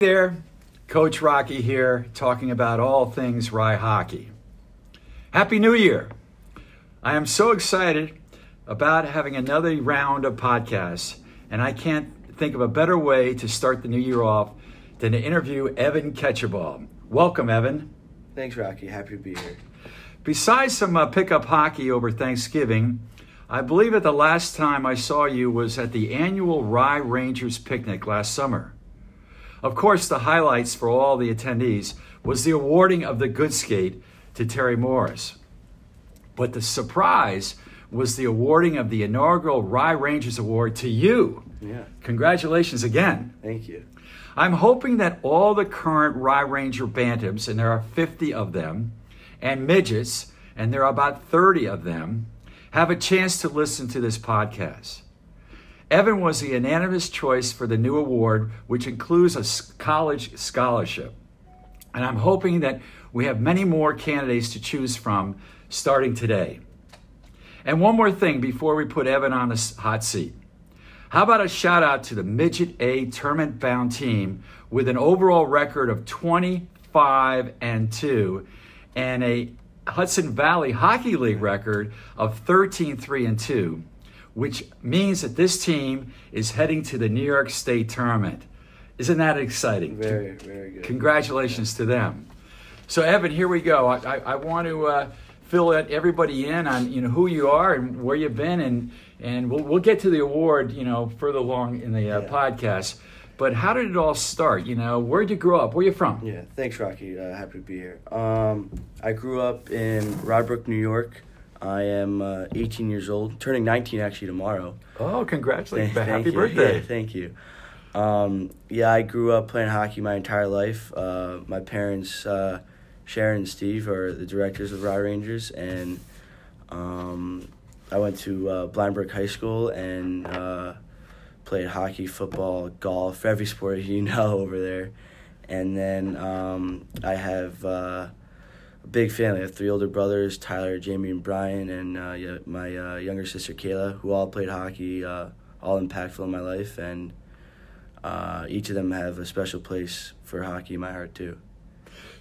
there, Coach Rocky here, talking about all things Rye hockey. Happy New Year! I am so excited about having another round of podcasts, and I can't think of a better way to start the new year off than to interview Evan Ketchabaw. Welcome, Evan. Thanks, Rocky. Happy to be here. Besides some uh, pickup hockey over Thanksgiving, I believe that the last time I saw you was at the annual Rye Rangers picnic last summer. Of course, the highlights for all the attendees was the awarding of the Good Skate to Terry Morris. But the surprise was the awarding of the inaugural Rye Rangers Award to you. Yeah. Congratulations again. Thank you. I'm hoping that all the current Rye Ranger Bantams, and there are 50 of them, and midgets, and there are about 30 of them, have a chance to listen to this podcast. Evan was the unanimous choice for the new award, which includes a college scholarship. And I'm hoping that we have many more candidates to choose from starting today. And one more thing before we put Evan on the hot seat. How about a shout out to the Midget A tournament bound team with an overall record of 25 and 2 and a Hudson Valley Hockey League record of 13 3 and 2 which means that this team is heading to the New York State tournament. Isn't that exciting? Very, very good. Congratulations yeah. to them. So, Evan, here we go. I, I, I want to uh, fill everybody in on you know who you are and where you've been, and and we'll, we'll get to the award you know further along in the uh, yeah. podcast. But how did it all start? You know, where'd you grow up? Where you from? Yeah, thanks, Rocky. Uh, happy to be here. Um, I grew up in Rye Brook New York. I am uh, 18 years old, turning 19 actually tomorrow. Oh, congratulations! Thank, Happy you. birthday! Yeah, thank you. Um, yeah, I grew up playing hockey my entire life. Uh, my parents, uh, Sharon and Steve, are the directors of Rye Rangers, and um, I went to uh, Blind Brook High School and uh, played hockey, football, golf, every sport you know over there. And then um, I have uh, a big family. I have three older brothers, Tyler, Jamie, and Brian, and uh, my uh, younger sister Kayla, who all played hockey, uh, all impactful in my life, and uh, each of them have a special place for hockey in my heart too.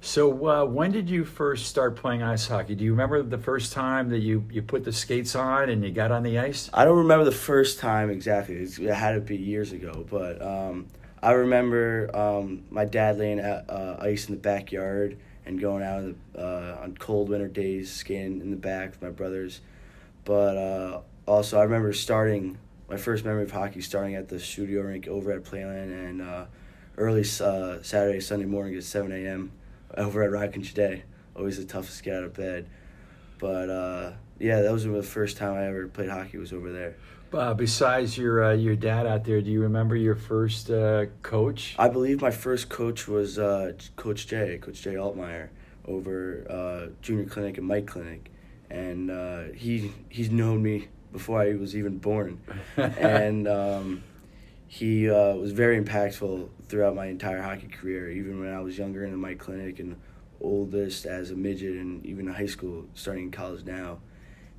So, uh, when did you first start playing ice hockey? Do you remember the first time that you, you put the skates on and you got on the ice? I don't remember the first time exactly. It's, it had to be years ago, but um, I remember um, my dad laying at, uh, ice in the backyard and going out the, uh, on cold winter days, skating in the back with my brothers. But uh, also, I remember starting my first memory of hockey starting at the studio rink over at Playland and uh, early uh, Saturday, Sunday morning at 7 a.m. over at Rockins Today. Always the toughest to get out of bed. But uh, yeah, that was the first time I ever played hockey was over there. Uh, besides your uh, your dad out there, do you remember your first uh, coach? I believe my first coach was uh, Coach Jay, Coach Jay Altmeyer, over uh, Junior Clinic and Mite Clinic, and uh, he he's known me before I was even born, and um, he was very impactful throughout my entire hockey career, even when I was younger in the Mite Clinic and oldest as a midget and even in high school, starting college now,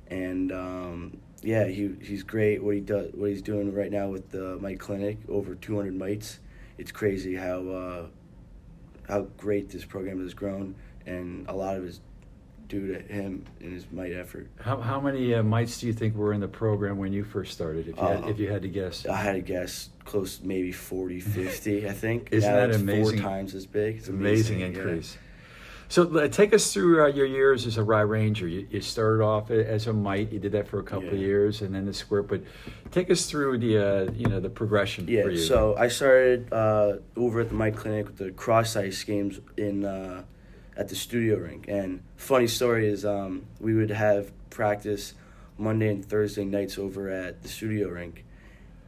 and. Um, yeah, he he's great. What he does, what he's doing right now with the mite clinic, over 200 mites. It's crazy how uh, how great this program has grown, and a lot of it is due to him and his mite effort. How how many uh, mites do you think were in the program when you first started? If you had, uh, if you had to guess, I had to guess close maybe 40, 50, I think. Isn't now that amazing? Four times as big. It's amazing, amazing increase. Yeah. So uh, take us through uh, your years as a Rye Ranger. You, you, started off as a mite. You did that for a couple yeah. of years, and then the squirt. But take us through the uh, you know the progression. Yeah. So I started uh, over at the mite clinic with the cross ice games in uh, at the studio rink. And funny story is um, we would have practice Monday and Thursday nights over at the studio rink,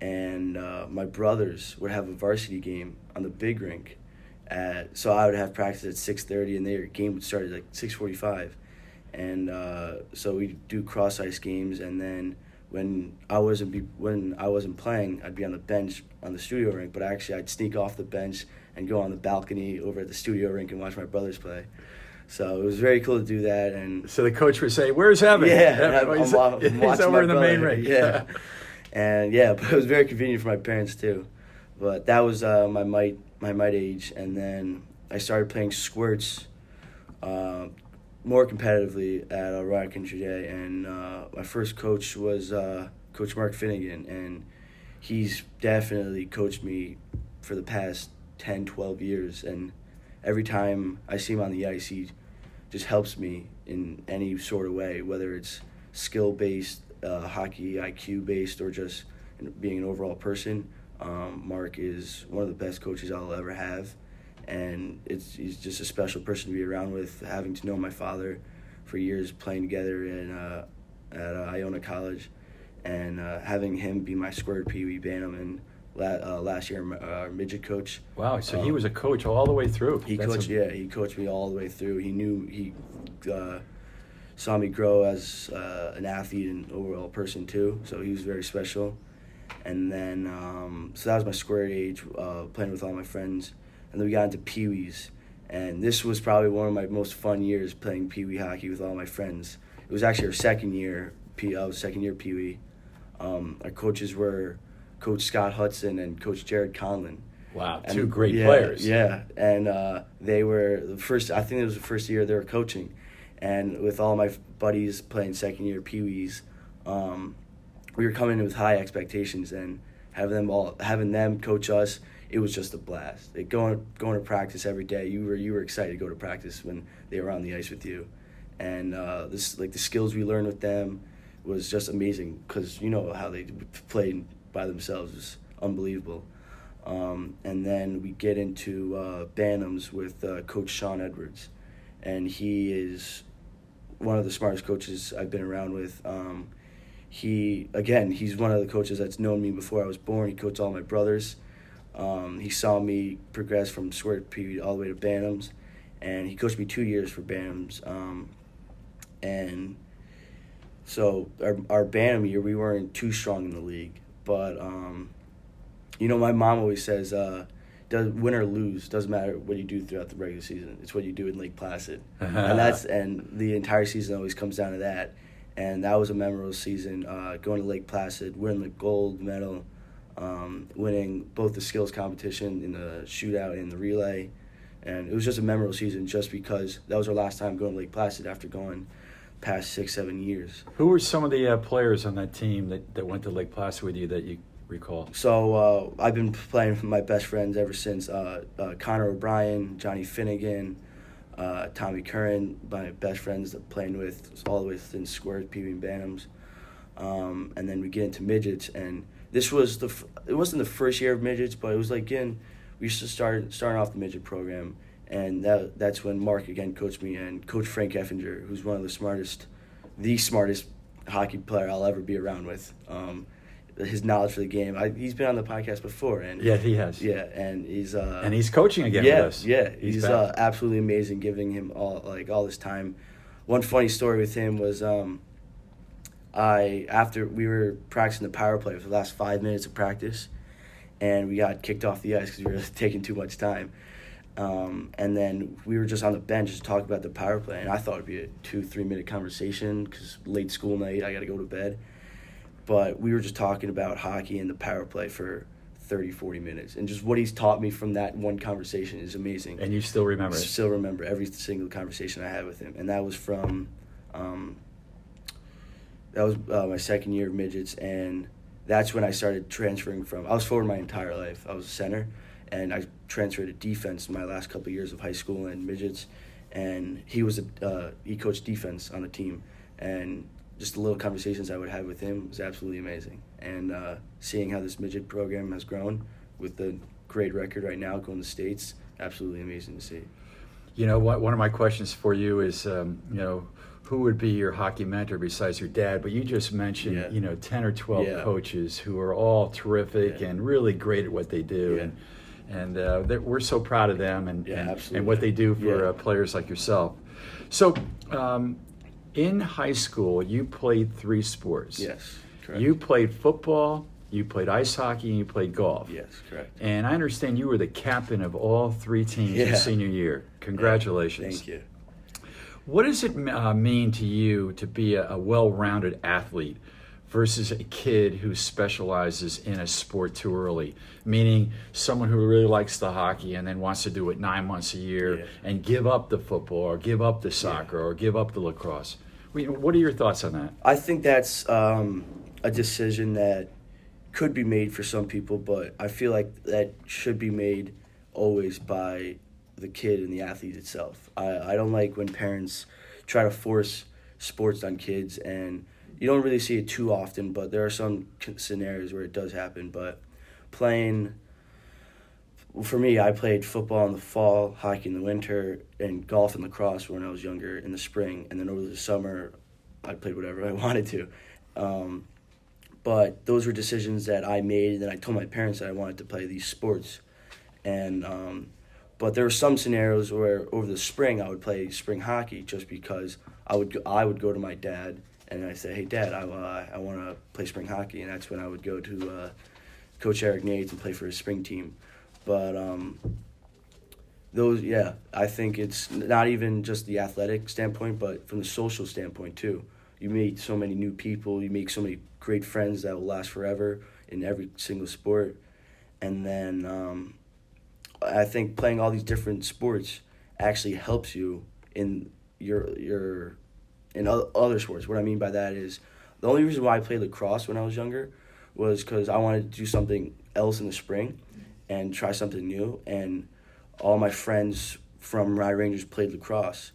and uh, my brothers would have a varsity game on the big rink at so I would have practice at six thirty, and their game would start at like six forty five, and uh, so we do cross ice games, and then when I wasn't be, when I wasn't playing, I'd be on the bench on the studio rink, but actually I'd sneak off the bench and go on the balcony over at the studio rink and watch my brothers play. So it was very cool to do that, and so the coach would say, "Where's Evan?" Yeah, I'm, he's, I'm, I'm he's over in the main rink. Yeah. and yeah, but it was very convenient for my parents too. But that was uh, my mite my mite age, and then I started playing squirts uh, more competitively at uh, Rye Country Day, and uh, my first coach was uh, Coach Mark Finnegan, and he's definitely coached me for the past 10, 12 years, and every time I see him on the ice, he just helps me in any sort of way, whether it's skill based, uh, hockey IQ based, or just being an overall person. Um, Mark is one of the best coaches I'll ever have, and it's he's just a special person to be around with. Having to know my father for years, playing together in uh, at uh, Iona College, and uh, having him be my squirt Pee Wee Bantam and uh, last year our midget coach. Wow, so Um, he was a coach all the way through. He That's coached, a- yeah, he coached me all the way through. He knew he uh, saw me grow as uh, an athlete and overall person too. So he was very special. And then, um, so that was my squirt age, uh, playing with all my friends. And then we got into Pee Wees. And this was probably one of my most fun years playing Pee Wee hockey with all my friends. It was actually our second year, P- uh, second year Pee Wee. Um, our coaches were Coach Scott Hudson and Coach Jared Conlon. Wow, And- two great yeah, players. Yeah, and uh, they were the first. I think it was the first year they were coaching, and with all my buddies playing second year Pee Wees, um, we were coming in with high expectations and having them all having them coach us. It was just a blast. Like going going to practice every day. You were you were excited to go to practice when they were on the ice with you, and uh, this like the skills we learned with them was just amazing because you know how they played by themselves is unbelievable. Um, and then we get into uh, Bantams with uh, Coach Sean Edwards, and he is one of the smartest coaches I've been around with. Um, he again, he's one of the coaches that's known me before I was born. He coached all my brothers. Um, he saw me progress from squirt P all the way to Bantams, and he coached me two years for Bantams. Um, and so our our Bantam year, we weren't too strong in the league, but um, you know, my mom always says, uh, does win or lose doesn't matter what you do throughout the regular season. It's what you do in Lake Placid, and that's and the entire season always comes down to that. And that was a memorable season. Uh, going to Lake Placid, winning the gold medal, um, winning both the skills competition in the shootout and the relay, and it was just a memorable season just because that was our last time going to Lake Placid after going past six seven years. Who were some of the uh, players on that team that, that went to Lake Placid with you that you recall? So uh, I've been playing with my best friends ever since uh, uh, Connor O'Brien, Johnny Finnegan, uh, Tommy Curran, my best friends that playing with all the way since squirts, PB and Bantams. Um, and then we get into midgets, and this was the f- it wasn't the first year of midgets, but it was like again we used to start starting off the midget program, and that that's when Mark again coached me and Coach Frank Effinger, who's one of the smartest, the smartest hockey player I'll ever be around with. Um, his knowledge for the game. I, he's been on the podcast before, and Yeah, he has. yeah, and he's uh, And he's coaching again yeah, with us. yeah, He's he's, uh, absolutely amazing. Giving him all like all this time. One funny story with him was um, I after we were practicing the power play for the last five minutes of practice, and we got kicked off the ice because we were taking too much time. Um, and then we were just on the bench just talking about the power play, and I thought it'd be a two three minute conversation because late school night I got to go to bed. But we were just talking about hockey and the power play for 30, 40 minutes, and just what he's taught me from that one conversation is amazing. And you still remember I still remember every single conversation I had with him, and that was from, um, that was uh, my second year of midgets, and that's when I started transferring from. I was forward my entire life. I was a center, and I transferred to defense in my last couple of years of high school and midgets, and he was a uh, he coached defense on the team, and just the little conversations I would have with him was absolutely amazing, and uh, seeing how this midget program has grown with the great record right now going to states, absolutely amazing to see. You know, one one of my questions for you is, um, you know, who would be your hockey mentor besides your dad? But you just mentioned, Yeah. you know, 10 or 12 Yeah. coaches who are all terrific Yeah. and really great at what they do. And, and uh, we're so proud of them and, Yeah, and, and what they do for Yeah. uh, players like yourself. So, um, in high school, you played three sports. Yes, correct. You played football, you played ice hockey, and you played golf. Yes, correct. And I understand you were the captain of all three teams your Yeah. senior year. Congratulations. Thank you. What does it uh, mean to you to be a, a well rounded athlete versus a kid who specializes in a sport too early, meaning someone who really likes the hockey and then wants to do it nine months a year Yeah. and give up the football or give up the soccer or give up the lacrosse. What are your thoughts on that? I think that's um, a decision that could be made for some people, but I feel like that should be made always by the kid and the athlete itself. I, I don't like when parents try to force sports on kids, and you don't really see it too often, but there are some scenarios where it does happen. But playing, for me, I played football in the fall, hockey in the winter, and golf and lacrosse when I was younger in the spring, and then over the summer, I played whatever I wanted to. Um, but those were decisions that I made, and I told my parents that I wanted to play these sports. And um, but there were some scenarios where over the spring I would play spring hockey just because I would I would go to my dad and I say, "Hey, Dad, I uh, I want to play spring hockey," and that's when I would go to uh, Coach Eric Nates and play for his spring team. But um, those, yeah, I think it's not even just the athletic standpoint, but from the social standpoint too. You meet so many new people, you make so many great friends that will last forever in every single sport, and then um, I think playing all these different sports actually helps you in your your in other sports. What I mean by that is the only reason why I played lacrosse when I was younger was because I wanted to do something else in the spring and try something new. And all my friends from Rye Rangers played lacrosse.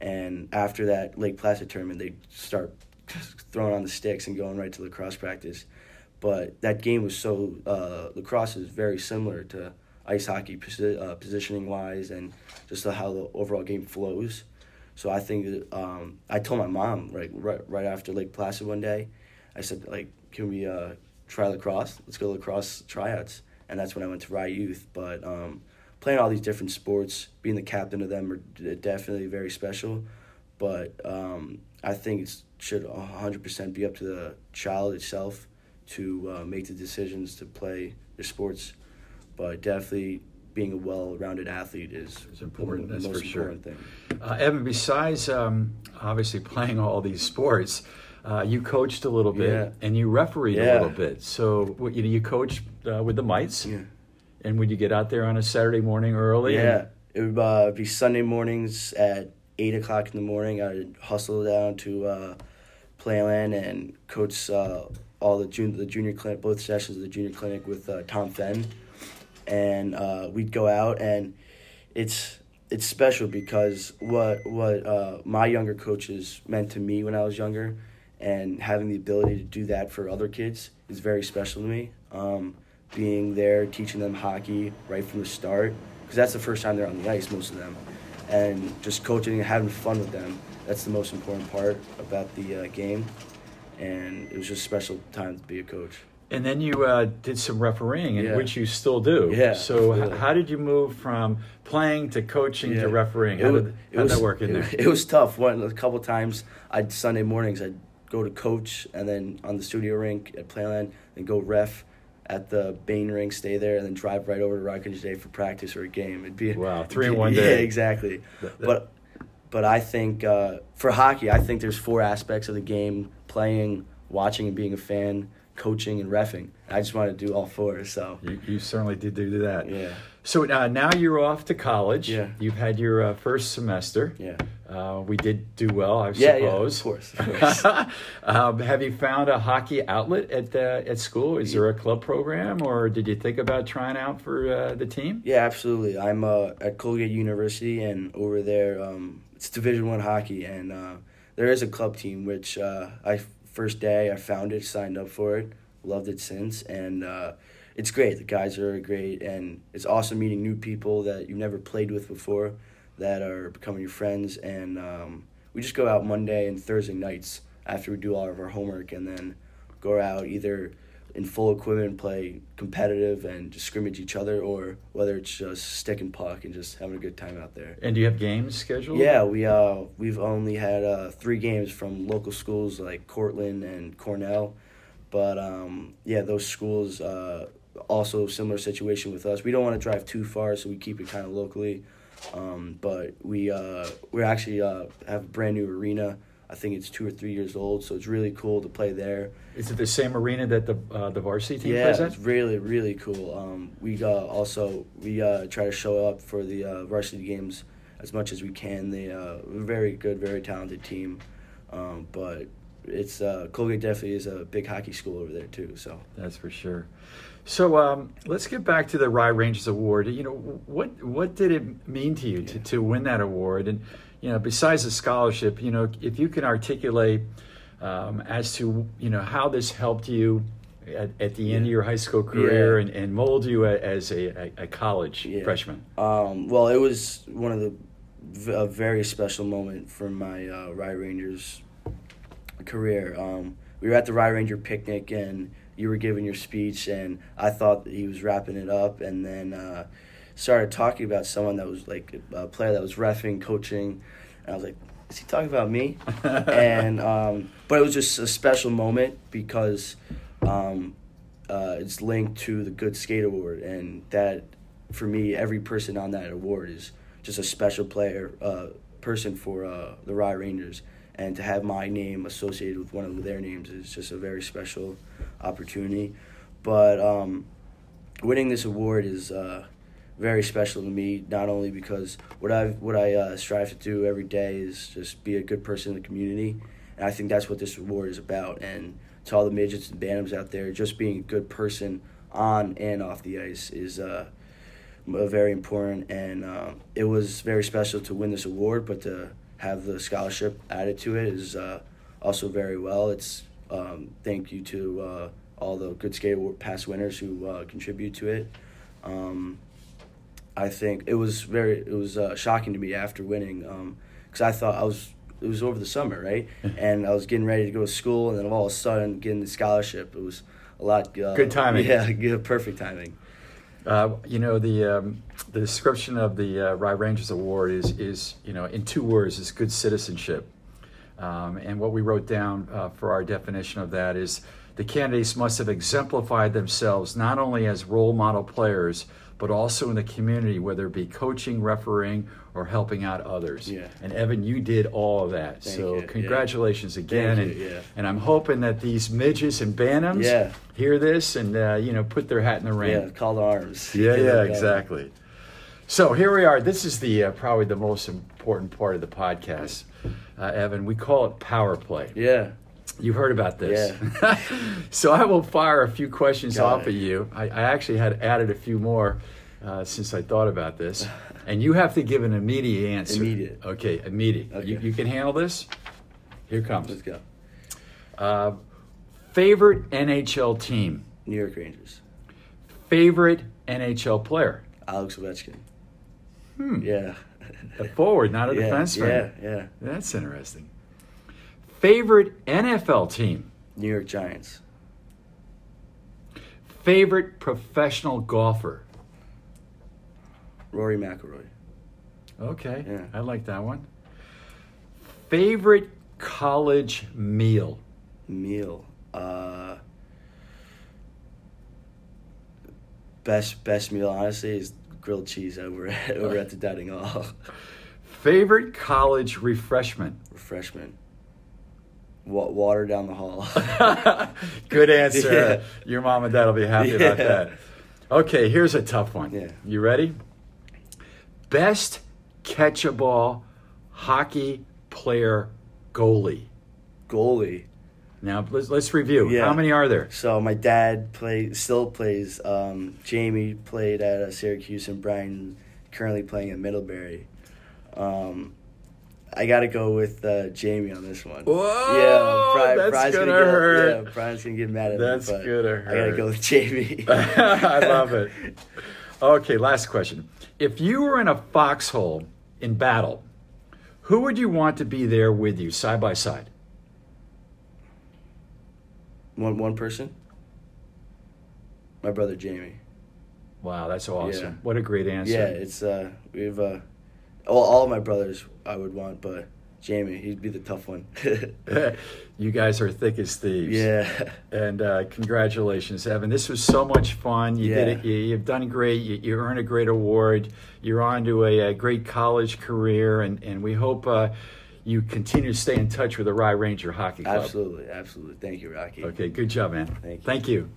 And after that Lake Placid tournament, they start throwing on the sticks and going right to lacrosse practice. But that game was so uh, lacrosse is very similar to ice hockey posi- uh, positioning wise and just how the overall game flows. So I think um, I told my mom right, right right after Lake Placid one day, I said like, can we uh, try lacrosse? Let's go lacrosse tryouts, and that's when I went to Rye Youth. But um, playing all these different sports, being the captain of them are definitely very special. But um, I think it should hundred percent be up to the child itself to uh, make the decisions to play their sports. But definitely being a well-rounded athlete is It's important, the that's most for sure. thing. Uh, Evan, besides um, obviously playing all these sports, uh, you coached a little bit Yeah. and you refereed a little bit. So you know, you coached uh, with the Mites, Yeah. and would you get out there on a Saturday morning early? and- Yeah, it would uh, be Sunday mornings at eight o'clock in the morning. I'd hustle down to uh, Playland and coach uh, all the junior the junior clinic, both sessions of the junior clinic with uh, Tom Fenn, and uh, we'd go out and it's it's special because what what uh, my younger coaches meant to me when I was younger, and having the ability to do that for other kids is very special to me. Um, being there, teaching them hockey right from the start, because that's the first time they're on the ice, most of them, and just coaching and having fun with them. That's the most important part about the uh, game, and it was just a special time to be a coach. And then you uh, did some refereeing, Yeah. which you still do. Yeah, So h- how did you move from playing to coaching Yeah. to refereeing? How It did, it was- that work in it, there? It was tough. One a couple times, I'd Sunday mornings I'd go to coach and then on the studio rink at Playland and go ref at the Bain rink, stay there, and then drive right over to Rockingham Day for practice or a game. It'd be Wow, three in one day. Yeah, exactly. That- that- But but I think uh, for hockey, I think there's four aspects of the game: playing, watching, and being a fan, coaching, and refing. I just wanted to do all four. So You, you certainly did do that. yeah, So uh, now you're off to college. Yeah. You've had your uh, first semester. yeah, Uh, we did do well, I yeah, yeah. suppose. Of course, of course. um, have you found a hockey outlet at uh, at school? Is there a club program, or did you think about trying out for uh, the team? Yeah, absolutely. I'm uh, at Colgate University, and over there, um, it's Division One hockey, and uh, there is a club team. Which uh, I first day I found it, signed up for it, loved it since, and uh, it's great. The guys are great, and it's awesome meeting new people that you've never played with before, that are becoming your friends. And um, we just go out Monday and Thursday nights after we do all of our homework, and then go out either in full equipment, play competitive and just scrimmage each other, or whether it's just stick and puck and just having a good time out there. And do you have games scheduled? Yeah, we uh we've only had uh, three games from local schools like Cortland and Cornell, but um yeah, those schools uh also similar situation with us. We don't want to drive too far, so we keep it kind of locally. Um, but we uh we actually uh have a brand new arena I think it's two or three years old, so it's really cool to play there. Is it the same arena that the uh, the varsity team yeah, plays at? it's really really cool. Um, we uh, also we uh, try to show up for the uh, varsity games as much as we can. They uh, very good, very talented team, um, but it's uh, Colgate definitely is a big hockey school over there too. So That's for sure. So um, let's get back to the Rye Rangers Award. You know, what what did it mean to you to, to win that award? And you know, besides the scholarship, you know, if you can articulate um, as to you know how this helped you at, at the end of your high school career Yeah. and, and mold you a, as a, a, college Yeah. freshman. Um, well, it was one of the a very special moment for my uh, Rye Rangers career. Um, we were at the Rye Ranger picnic, and you were giving your speech, and I thought that he was wrapping it up, and then uh, started talking about someone that was like a player that was refing, coaching, and I was like, "Is he talking about me?" and um, but it was just a special moment because um, uh, it's linked to the Good Skate Award, and that for me, every person on that award is just a special player, uh, person for uh, the Rye Rangers, and to have my name associated with one of their names is just a very special opportunity. But um, winning this award is uh, very special to me, not only because what I what I uh, strive to do every day is just be a good person in the community, and I think that's what this award is about. And to all the midgets and bantams out there, just being a good person on and off the ice is uh, very important. And uh, it was very special to win this award, but to have the scholarship added to it is uh, also very well. It's um, thank you to uh, all the good skate past winners who uh, contribute to it. Um, I think it was very it was uh, shocking to me after winning because I thought I was it was over the summer right? And I was getting ready to go to school and then all of a sudden getting the scholarship it was a lot uh, Good timing. yeah good, perfect timing. Uh, you know the um, the description of the uh, Rye Rangers Award is is you know in two words is good citizenship, um, and what we wrote down uh, for our definition of that is the candidates must have exemplified themselves not only as role model players but also in the community, whether it be coaching, refereeing, or helping out others. Yeah. And Evan, you did all of that. Thank so you, yeah. congratulations again. Thank and, you, yeah. and I'm hoping that these midgets and bantams Yeah. hear this and uh, you know put their hat in the ring. yeah call to arms Yeah, yeah, exactly. So here we are. This is the uh, probably the most important part of the podcast, uh, Evan. We call it power play. yeah You've heard about this. so I will fire a few questions Got off it. at you. I, I actually had added a few more uh, since I thought about this, and you have to give an immediate answer. Immediate. Okay, immediate. Okay. You, you can handle this. Here comes. let's go Uh, favorite NHL team. New York Rangers Favorite NHL player. Alex Ovechkin Hmm. yeah A forward, not a yeah defenseman. yeah yeah That's interesting. Favorite NFL team. New York Giants Favorite professional golfer. Rory McIlroy Okay, Yeah. I like that one. Favorite college meal. meal. Uh, best best meal honestly is grilled cheese over at, over at the dining hall. Favorite college refreshment. Refreshment. Wa- water down the hall. Good answer. Yeah. Your mom and dad will be happy about that. Okay, here's a tough one. Yeah. You ready? Best Ketchabaw hockey player goalie. Goalie. Now let's, let's review. Yeah. How many are there? So my dad play still plays. Um, Jamie played at uh, Syracuse and Brian currently playing at Middlebury. Um, I got to go with uh, Jamie on this one. Whoa, Brian- that's Brian's gonna get, hurt. Yeah, Brian's gonna get mad at That's me. but gonna hurt. I gotta go with Jamie. I love it. Okay, last question. If you were in a foxhole in battle, who would you want to be there with you, side by side? One one person. My brother Jamie. Wow, that's awesome. Yeah. What a great answer. Yeah, it's uh we have uh all, all of my brothers I would want, but Jamie, he'd be the tough one. you guys are thick as thieves. yeah. And uh, congratulations, Evan. This was so much fun. You did Yeah. it. You, you've done great. You, you earned a great award. You're on to a, a great college career, and, and we hope uh, you continue to stay in touch with the Rye Ranger Hockey Club. Absolutely, absolutely. Thank you, Rocky. Okay, good job, man. Thank you. Thank you.